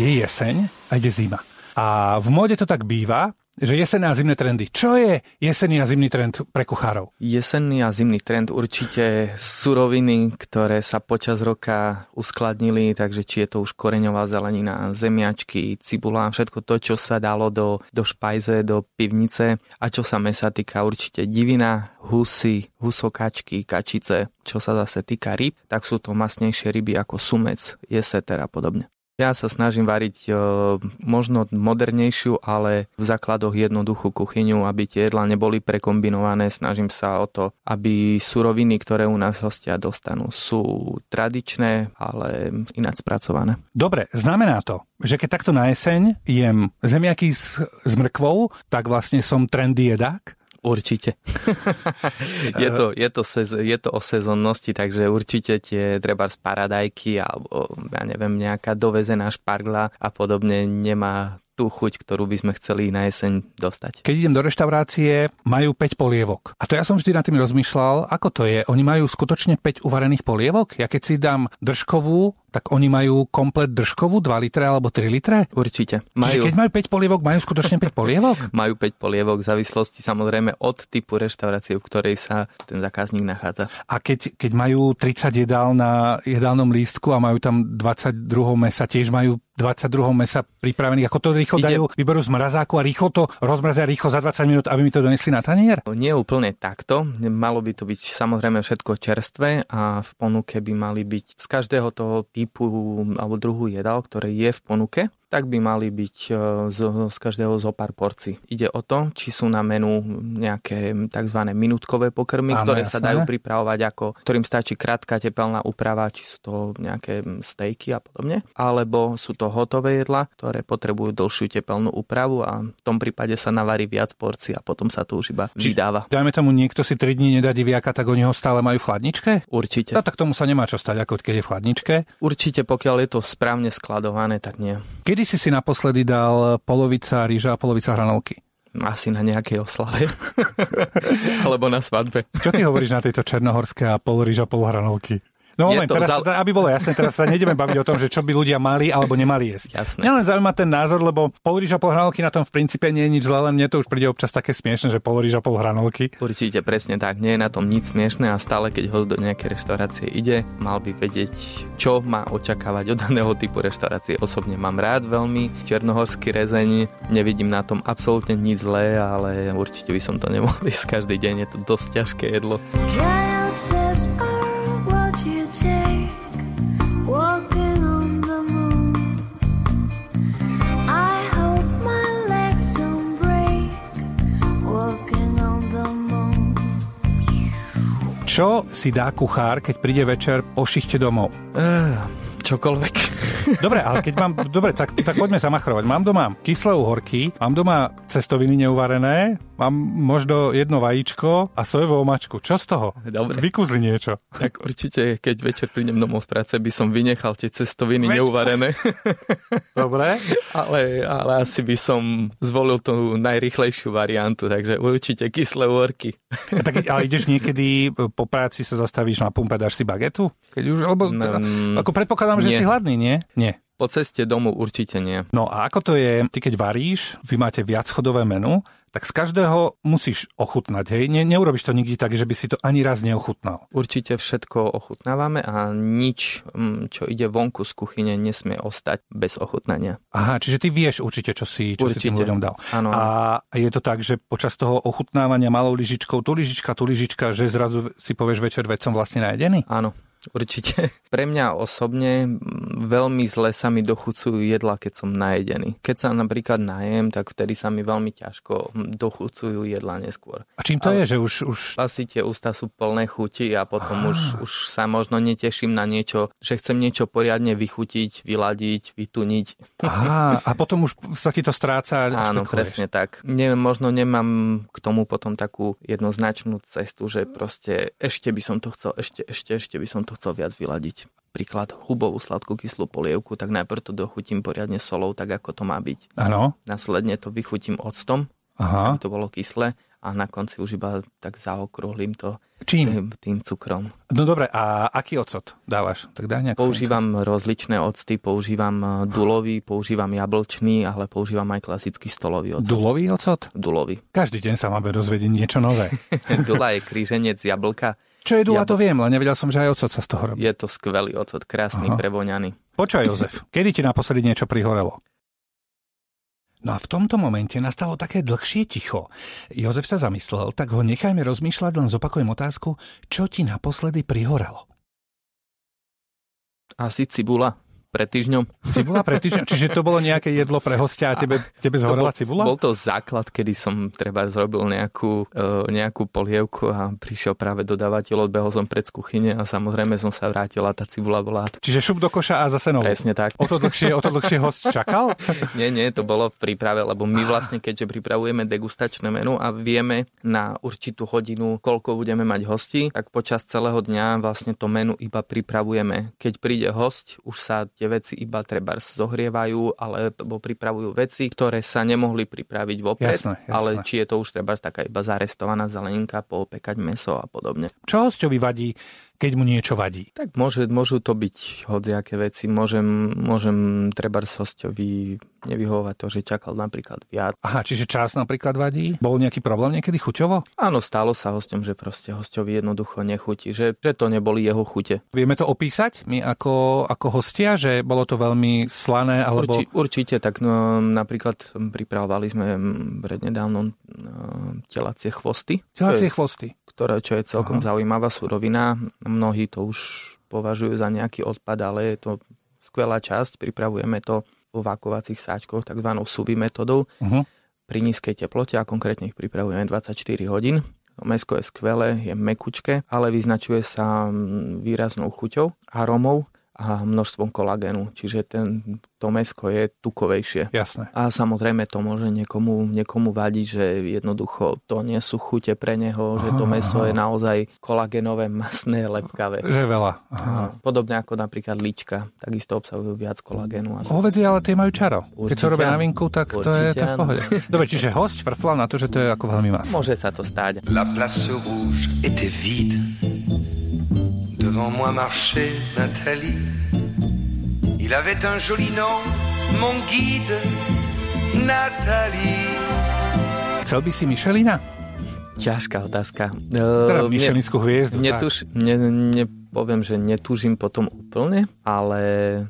je jeseň a ide zima. A v móde to tak býva, že jesenné a zimné trendy. Čo je jesenný a zimný trend pre kuchárov? Jesenný a zimný trend určite suroviny, ktoré sa počas roka uskladnili, takže či je to už koreňová zelenina, zemiačky, cibula, všetko to, čo sa dalo do, do špajze, do pivnice a čo sa mesa týka určite divina, husy, husokačky, kačice, čo sa zase týka ryb, tak sú to masnejšie ryby ako sumec, jeseter a podobne. Ja sa snažím variť e, možno modernejšiu, ale v základoch jednoduchú kuchyňu, aby tie jedlá neboli prekombinované. Snažím sa o to, aby suroviny, ktoré u nás hostia dostanú, sú tradičné, ale ináč spracované. Dobre, znamená to, že keď takto na jeseň jem zemiaky s, s mrkvou, tak vlastne som trendy jedák? Určite. je, to, je, to sez, je to o sezónnosti, takže určite tie treba z paradajky alebo ja neviem, nejaká dovezená špargla a podobne nemá tú chuť, ktorú by sme chceli na jeseň dostať. Keď idem do reštaurácie, majú 5 polievok. A to ja som vždy nad tým rozmýšľal, ako to je. Oni majú skutočne 5 uvarených polievok? Ja keď si dám držkovú, tak oni majú komplet držkovú 2 litre alebo 3 litre? Určite. Majú. Čiže keď majú 5 polievok, majú skutočne 5 polievok? majú 5 polievok v závislosti samozrejme od typu reštaurácie, v ktorej sa ten zákazník nachádza. A keď, keď majú 30 jedál na jedálnom lístku a majú tam 22 mesa, tiež majú 22 mesa pripravených, ako to rýchlo Ide... dajú, vyberú z mrazáku a rýchlo to rozmrazia rýchlo za 20 minút, aby mi to donesli na tanier? Nie úplne takto. Malo by to byť samozrejme všetko čerstvé a v ponuke by mali byť z každého toho typu alebo druhu jedál, ktoré je v ponuke, tak by mali byť e, z, z každého zo pár porcií. Ide o to, či sú na menu nejaké tzv. minútkové pokrmy, Áno, ktoré jasné. sa dajú pripravovať ako, ktorým stačí krátka tepelná úprava, či sú to nejaké stejky a podobne, alebo sú to hotové jedla, ktoré potrebujú dlhšiu tepelnú úpravu a v tom prípade sa navarí viac porcií a potom sa to už iba či, vydáva. Dajme tomu, niekto si 3 dní nedá diviaka, tak oni ho stále majú v chladničke? Určite. No, tak tomu sa nemá čo stať, ako keď je v chladničke. Určite, pokiaľ je to správne skladované, tak nie. Kedy Kedy si si naposledy dal polovica rýža a polovica hranolky? Asi na nejakej oslave. Alebo na svadbe. Čo ty hovoríš na tejto černohorské a pol rýža, pol hranolky? No moment, teraz, zal... aby bolo jasné, teraz sa nejdeme baviť o tom, že čo by ľudia mali alebo nemali jesť. Jasné. Mňa len zaujíma ten názor, lebo polríža pol hranolky na tom v princípe nie je nič zlé, len mne to už príde občas také smiešne, že polríža pol hranolky. Určite presne tak, nie je na tom nič smiešne a stále keď ho do nejakej reštaurácie ide, mal by vedieť, čo má očakávať od daného typu reštaurácie. Osobne mám rád veľmi černohorský rezeň, nevidím na tom absolútne nič zlé, ale určite by som to nemohol ísť každý deň, je to dosť ťažké jedlo. Čo si dá kuchár, keď príde večer po šichte domov? Uh, čokoľvek. Dobre, ale keď mám... Dobre, tak, tak poďme sa machrovať. Mám doma kyslé uhorky, mám doma cestoviny neuvarené, mám možno jedno vajíčko a sojovú omačku. Čo z toho? Dobre. Vykúzli niečo. Tak určite, keď večer prídem domov z práce, by som vynechal tie cestoviny Veď... neuvarené. Dobre. ale, ale asi by som zvolil tú najrychlejšiu variantu, takže určite kyslé úorky. tak, ale ideš niekedy po práci sa zastavíš na pumpe, dáš si bagetu? Keď už, lebo, no, ako predpokladám, že nie. si hladný, nie? Nie. Po ceste domu určite nie. No a ako to je, ty keď varíš, vy máte viac chodové menu, tak z každého musíš ochutnať, hej? Ne, neurobiš to nikdy tak, že by si to ani raz neochutnal. Určite všetko ochutnávame a nič, mm, čo ide vonku z kuchyne, nesmie ostať bez ochutnania. Aha, čiže ty vieš určite, čo si, čo určite. si tým ľuďom dal. Ano. A je to tak, že počas toho ochutnávania malou lyžičkou, tu lyžička, tu lyžička, že zrazu si povieš večer, veď som vlastne najedený? Áno. Určite. Pre mňa osobne veľmi zle sa mi dochucujú jedla, keď som najedený. Keď sa napríklad najem, tak vtedy sa mi veľmi ťažko dochucujú jedla neskôr. A čím to Ale je, že už... už... Asi tie ústa sú plné chuti a potom už, už sa možno neteším na niečo, že chcem niečo poriadne vychutiť, vyladiť, vytuniť. Aha, a potom už sa ti to stráca. Áno, presne tak. Ne, možno nemám k tomu potom takú jednoznačnú cestu, že proste ešte by som to chcel, ešte, ešte, ešte by som to to chcel viac vyladiť. Príklad hubovú sladkú kyslú polievku, tak najprv to dochutím poriadne solou, tak ako to má byť. Áno. Následne to vychutím octom, Aha. aby to bolo kyslé a na konci už iba tak zaokrúhlim to Čím? tým, tým cukrom. No dobre, a aký ocot dávaš? Tak nejakú Používam rozličné octy, používam eh, dulový, používam jablčný, ale používam aj klasický stolový ocot. Dulový ocot? Dulový. Každý deň sa máme dozvedieť niečo nové. Dula je kríženec jablka. Čo je dula, Jabl- to viem, ale nevedel som, že aj ocot sa z toho robí. Je to skvelý ocot, krásny, Aha. prevoňaný. Počkaj, Jozef, kedy ti naposledy niečo prihorelo? No a v tomto momente nastalo také dlhšie ticho. Jozef sa zamyslel, tak ho nechajme rozmýšľať, len zopakujem otázku, čo ti naposledy prihorelo? Asi cibula pred týždňom. Cibula pre týždeň, čiže to bolo nejaké jedlo pre hostia a tebe, tebe zhorela cibula? Bol to základ, kedy som treba zrobil nejakú, e, nejakú polievku a prišiel práve dodávateľ, odbehol som pred z kuchyne a samozrejme som sa vrátil a tá cibula bola Čiže šup do koša a zase novú. presne tak. O to dlhšie, o to dlhšie host čakal? Nie, nie, to bolo v príprave, lebo my vlastne, keďže pripravujeme degustačné menu a vieme na určitú hodinu, koľko budeme mať hostí, tak počas celého dňa vlastne to menu iba pripravujeme. Keď príde host, už sa tie veci iba treba zohrievajú, alebo pripravujú veci, ktoré sa nemohli pripraviť vopred, Jasné, jasné. ale či je to už treba taká iba zarestovaná zelenina, poopekať meso a podobne. Čo hosťovi vadí, keď mu niečo vadí? Tak môže, môžu to byť hodziaké veci. Môžem, môžem treba hosťovi nevyhovovať to, že čakal napríklad viac. Aha, čiže čas napríklad vadí? Bol nejaký problém niekedy chuťovo? Áno, stalo sa hosťom, že proste hosťovi jednoducho nechutí, že, že to neboli jeho chute. Vieme to opísať my ako, ako hostia, že bolo to veľmi slané, alebo... Urči, určite, tak no, napríklad pripravovali sme mm, prednedávno no, telacie chvosty. Telacie chvosty. Ktoré, čo je celkom Aha. zaujímavá surovina. Mnohí to už považujú za nejaký odpad, ale je to skvelá časť. Pripravujeme to vo vakovacích sáčkoch, tzv. suvi metodou. Uh-huh. pri nízkej teplote a konkrétne ich pripravujeme 24 hodín. Mesko je skvelé, je mekučké, ale vyznačuje sa mm, výraznou chuťou, aromou a množstvom kolagénu, čiže ten, to mesko je tukovejšie. Jasné. A samozrejme to môže niekomu, niekomu vadiť, že jednoducho to nie sú chute pre neho, že to meso je naozaj kolagénové, masné, lepkavé. Že veľa. Aha. Podobne ako napríklad líčka, takisto obsahujú viac kolagénu. A Ovedy, ale tie majú čaro. Keď Určite sa robia na vinku, tak to je Určite to v pohode. Dobre, čiže host frflal na to, že to je ako veľmi masné. Môže sa to stáť. La place rouge était vide. Devant moi marchait Nathalie. Il avait un joli nom, mon guide, Nathalie. Chcel by si Michelina? Ťažká otázka. Teda Uh, Michelinskú hviezdu. Netuš, ne, nepoviem, že netúžim potom úplne, ale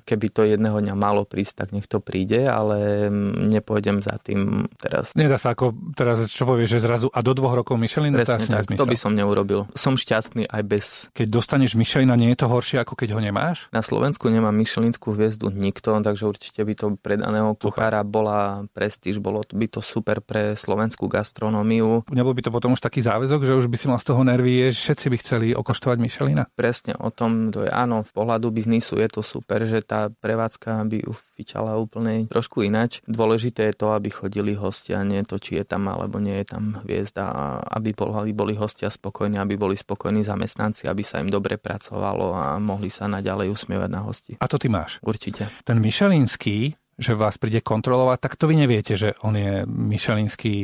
keby to jedného dňa malo prísť, tak nech to príde, ale nepôjdem za tým teraz. Nedá sa ako teraz, čo povieš, že zrazu a do dvoch rokov Michelin, Presne tak, nezmysel. to by som neurobil. Som šťastný aj bez... Keď dostaneš Michelina, nie je to horšie, ako keď ho nemáš? Na Slovensku nemá Michelinskú hviezdu nikto, takže určite by to pre daného kuchára bola prestíž, bolo by to super pre slovenskú gastronómiu. Nebol by to potom už taký záväzok, že už by si mal z toho nervy, že všetci by chceli okoštovať Michelina? Presne o tom, to je áno, v pohľadu biznisu je to super, že tá prevádzka by ju fičala úplne trošku inač. Dôležité je to, aby chodili hostia, nie to, či je tam alebo nie je tam hviezda, aby boli, boli hostia spokojní, aby boli spokojní zamestnanci, aby sa im dobre pracovalo a mohli sa naďalej usmievať na hosti. A to ty máš. Určite. Ten Michelinský, že vás príde kontrolovať, tak to vy neviete, že on je Michelinský,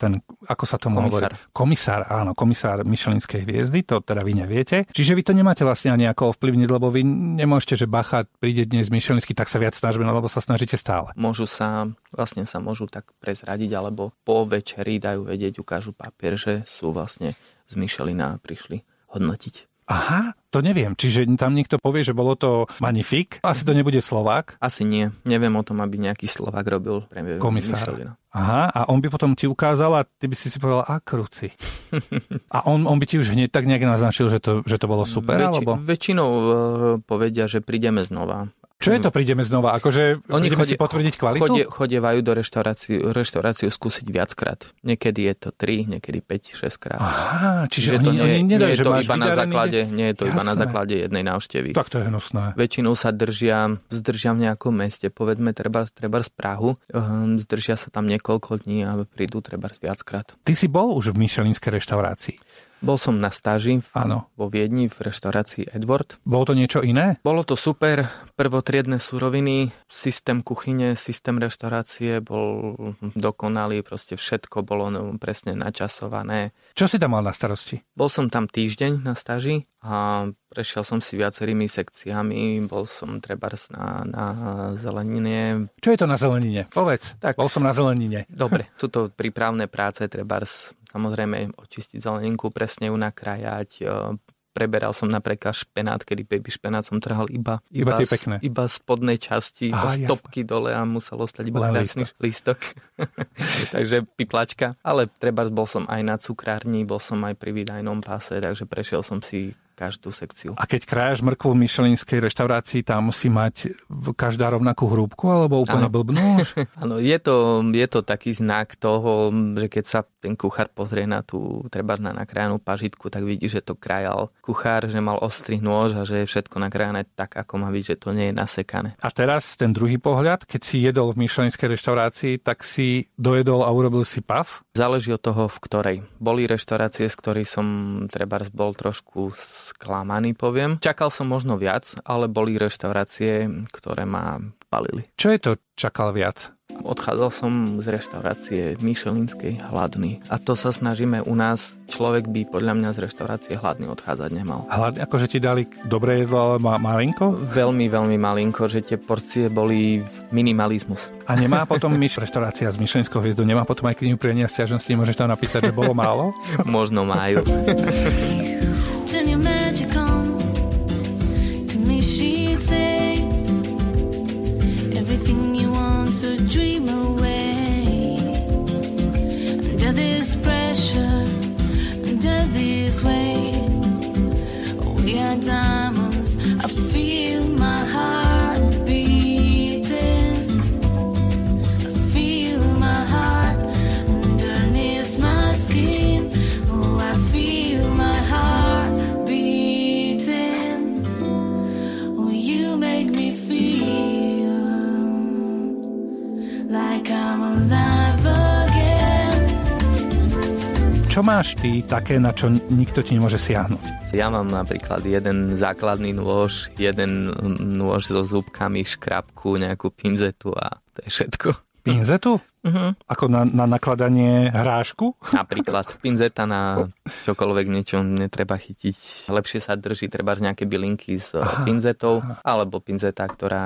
ten, ako sa tomu Komisár. hovorí? Komisár, áno, komisár Michelinskej hviezdy, to teda vy neviete. Čiže vy to nemáte vlastne ani ako ovplyvniť, lebo vy nemôžete, že bacha, príde dnes Michelinský, tak sa viac snažíme, lebo sa snažíte stále. Môžu sa, vlastne sa môžu tak prezradiť, alebo po večeri dajú vedieť, ukážu papier, že sú vlastne z Michelina prišli hodnotiť. Aha, to neviem. Čiže tam niekto povie, že bolo to magnifik. Asi to nebude Slovák. Asi nie. Neviem o tom, aby nejaký Slovak robil pre Komisár. Michelina. Aha, a on by potom ti ukázal a ty by si si povedal, a kruci. A on, on by ti už hneď tak nejak naznačil, že to, že to bolo super, Väčši- alebo? Väčšinou e, povedia, že prídeme znova. Čo je to, prídeme znova? Akože Oni chodie- si potvrdiť kvalitu? Chodie, chodievajú do reštauráciu, reštauráciu skúsiť viackrát. Niekedy je to 3, niekedy 5, 6 krát. Aha, čiže, Čiže oni, to nie, oni nie nedajú, je že to iba na základe, nie je to iba na Jasné. základe jednej návštevy. Tak to je hnusné. Väčšinou sa držia, zdržia v nejakom meste, povedzme treba, treba z Prahu, um, zdržia sa tam niekoľko dní a prídu treba viackrát. Ty si bol už v Michelinskej reštaurácii. Bol som na stáži v, Áno. vo Viedni v reštaurácii Edward. Bolo to niečo iné? Bolo to super, prvotriedne suroviny, systém kuchyne, systém reštaurácie bol dokonalý, proste všetko bolo no, presne načasované. Čo si tam mal na starosti? Bol som tam týždeň na stáži a prešiel som si viacerými sekciami, bol som treba na, na zelenine. Čo je to na zelenine? Povedz. Tak. Bol som na zelenine. Dobre, sú to prípravné práce, treba samozrejme očistiť zeleninku, presne ju nakrájať, e, preberal som napríklad špenát, kedy baby špenát som trhal iba, Iba z, pekné. iba z spodnej časti, iba Aha, z jasné. topky dole a musel ostať iba Len krásny lístok. takže piplačka. Ale treba bol som aj na cukrárni, bol som aj pri výdajnom páse, takže prešiel som si každú sekciu. A keď krájaš mrkvu v myšelinskej reštaurácii, tam musí mať každá rovnakú hrúbku, alebo úplne Áno. blbnúš? Áno, je to, je to taký znak toho, že keď sa ten kuchár pozrie na tú treba na nakrájanú pažitku, tak vidí, že to krajal kuchár, že mal ostrý nôž a že je všetko nakrájané tak, ako má byť, že to nie je nasekané. A teraz ten druhý pohľad, keď si jedol v myšelinskej reštaurácii, tak si dojedol a urobil si pav? Záleží od toho, v ktorej. Boli reštaurácie, z ktorých som treba bol trošku sklamaný, poviem. Čakal som možno viac, ale boli reštaurácie, ktoré ma palili. Čo je to čakal viac? Odchádzal som z reštaurácie Michelinskej hladný. A to sa snažíme u nás. Človek by podľa mňa z reštaurácie hladný odchádzať nemal. Hľad, akože ti dali dobré jedlo, ale ma, malinko? Veľmi, veľmi malinko, že tie porcie boli minimalizmus. A nemá potom myš reštaurácia s myšlenskou hviezdou, nemá potom aj knihu prienia stiažnosti, môžeš tam napísať, že bolo málo? Možno majú. Čo máš ty také, na čo nikto ti nemôže siahnuť? Ja mám napríklad jeden základný nôž, jeden nôž so zúbkami, škrabku, nejakú pinzetu a to je všetko. Pinzetu? Uh-huh. Ako na, na nakladanie hrášku? Napríklad pinzeta na čokoľvek niečo netreba chytiť. Lepšie sa drží treba z nejaké bylinky s aha, pinzetou, aha. alebo pinzeta, ktorá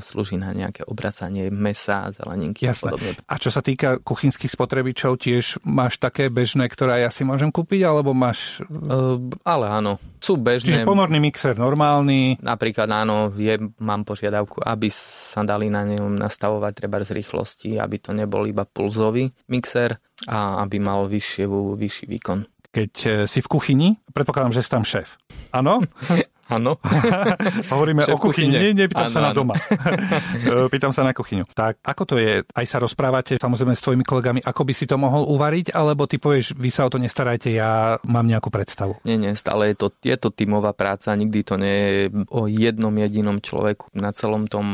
slúži na nejaké obracanie mesa, zeleninky a Jasné. podobne. A čo sa týka kuchynských spotrebičov, tiež máš také bežné, ktoré ja si môžem kúpiť, alebo máš... Uh, ale áno, sú bežné. Čiže ponorný mixer normálny. Napríklad áno, je, mám požiadavku, aby sa dali na ňom nastavovať treba z rýchlosti, aby to nebol iba pulzový mixer a aby mal vyššie, vyšší výkon. Keď e, si v kuchyni, predpokladám, že si tam šéf. Áno? Áno. Hovoríme o kuchyni, nie, nepýtam Áno, sa na doma. E, Pýtam sa na kuchyňu. Tak, ako to je? Aj sa rozprávate samozrejme s tvojimi kolegami, ako by si to mohol uvariť, alebo ty povieš, vy sa o to nestarajte, ja mám nejakú predstavu. Nie, nie, stále je to, je to tímová práca, nikdy to nie je o jednom jedinom človeku na celom tom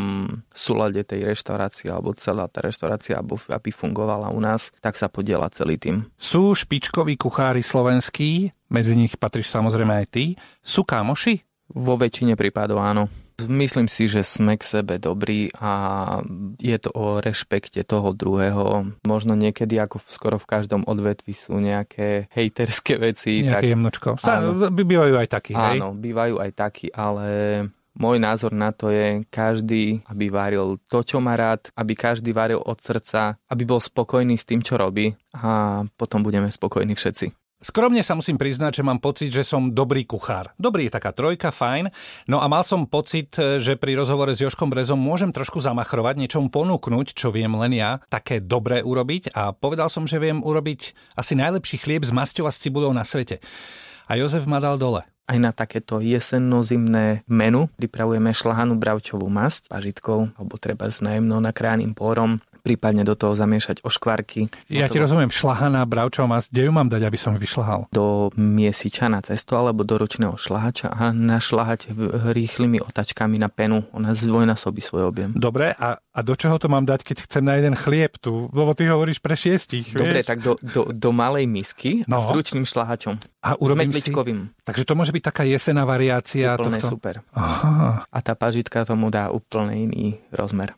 súlade tej reštaurácie, alebo celá tá reštaurácia, aby, aby fungovala u nás, tak sa podiela celý tým. Sú špičkoví kuchári slovenskí, medzi nich patríš samozrejme aj ty. Sú kamoši? Vo väčšine prípadov áno. Myslím si, že sme k sebe dobrí a je to o rešpekte toho druhého. Možno niekedy, ako skoro v každom odvetvi sú nejaké hejterské veci. Nejaké jemnočko. Stá, Áno. bývajú aj takí, hej? Áno, bývajú aj takí, ale môj názor na to je, každý, aby varil to, čo má rád, aby každý varil od srdca, aby bol spokojný s tým, čo robí a potom budeme spokojní všetci. Skromne sa musím priznať, že mám pocit, že som dobrý kuchár. Dobrý je taká trojka, fajn. No a mal som pocit, že pri rozhovore s Joškom Brezom môžem trošku zamachrovať, niečomu ponúknuť, čo viem len ja, také dobré urobiť a povedal som, že viem urobiť asi najlepší chlieb s masťou a s cibulou na svete. A Jozef ma dal dole. Aj na takéto jesenno-zimné menu pripravujeme šlahanú bravčovú masť s pažitkou alebo treba s najemno nakrájaným pórom, prípadne do toho zamiešať oškvarky. Ja ti rozumiem, šlahaná bravčová masť, kde ju mám dať, aby som ju vyšľahal? Do miesiča na cesto alebo do ručného šlahača a našľahať rýchlymi otačkami na penu. Ona zdvojnásobí svoj objem. Dobre, a, a do čoho to mám dať, keď chcem na jeden chlieb tu? Lebo ty hovoríš pre šiestich, Dobre, vieš? tak do, do, do malej misky No. s ručným šlahačom. A urobím si... Takže to môže byť taká jesená variácia Úplne tohto. super. Aha. A tá pažitka tomu dá úplne iný rozmer.